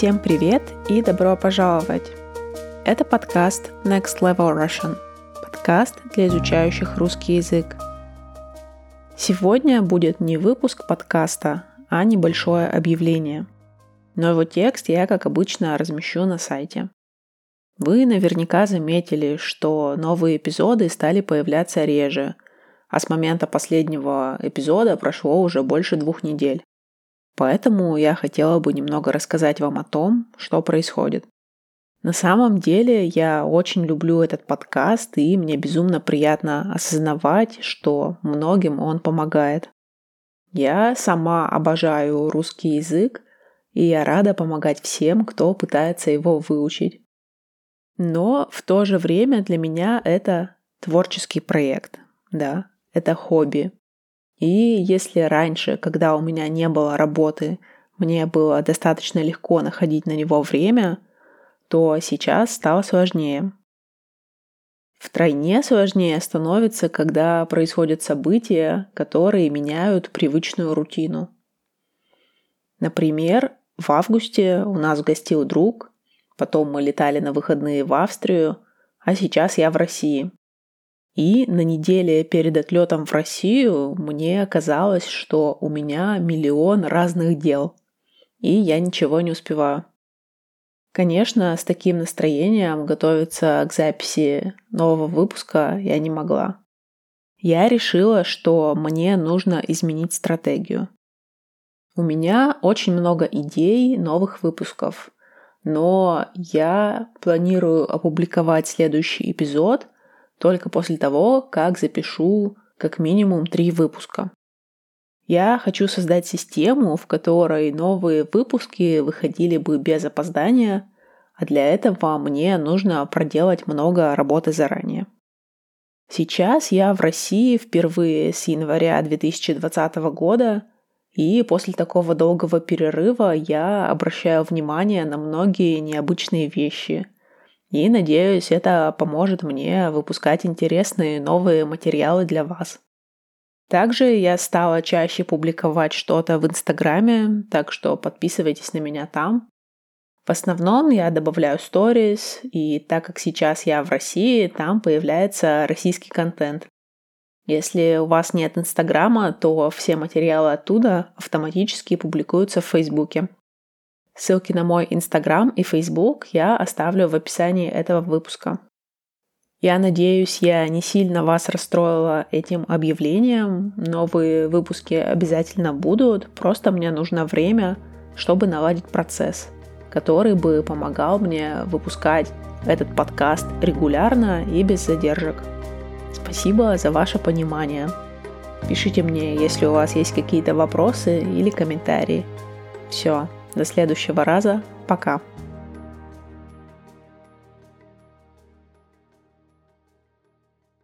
Всем привет и добро пожаловать! Это подкаст Next Level Russian, подкаст для изучающих русский язык. Сегодня будет не выпуск подкаста, а небольшое объявление. Но его текст я, как обычно, размещу на сайте. Вы наверняка заметили, что новые эпизоды стали появляться реже, а с момента последнего эпизода прошло уже больше двух недель. Поэтому я хотела бы немного рассказать вам о том, что происходит. На самом деле я очень люблю этот подкаст, и мне безумно приятно осознавать, что многим он помогает. Я сама обожаю русский язык, и я рада помогать всем, кто пытается его выучить. Но в то же время для меня это творческий проект, да, это хобби. И если раньше, когда у меня не было работы, мне было достаточно легко находить на него время, то сейчас стало сложнее. Втройне сложнее становится, когда происходят события, которые меняют привычную рутину. Например, в августе у нас гостил друг, потом мы летали на выходные в Австрию, а сейчас я в России. И на неделе перед отлетом в Россию мне казалось, что у меня миллион разных дел, и я ничего не успеваю. Конечно, с таким настроением готовиться к записи нового выпуска я не могла. Я решила, что мне нужно изменить стратегию. У меня очень много идей новых выпусков, но я планирую опубликовать следующий эпизод – только после того, как запишу как минимум три выпуска. Я хочу создать систему, в которой новые выпуски выходили бы без опоздания, а для этого мне нужно проделать много работы заранее. Сейчас я в России впервые с января 2020 года, и после такого долгого перерыва я обращаю внимание на многие необычные вещи – и надеюсь, это поможет мне выпускать интересные новые материалы для вас. Также я стала чаще публиковать что-то в Инстаграме, так что подписывайтесь на меня там. В основном я добавляю сторис, и так как сейчас я в России, там появляется российский контент. Если у вас нет Инстаграма, то все материалы оттуда автоматически публикуются в Фейсбуке. Ссылки на мой Инстаграм и Фейсбук я оставлю в описании этого выпуска. Я надеюсь, я не сильно вас расстроила этим объявлением. Новые выпуски обязательно будут. Просто мне нужно время, чтобы наладить процесс, который бы помогал мне выпускать этот подкаст регулярно и без задержек. Спасибо за ваше понимание. Пишите мне, если у вас есть какие-то вопросы или комментарии. Все, до следующего раза. Пока.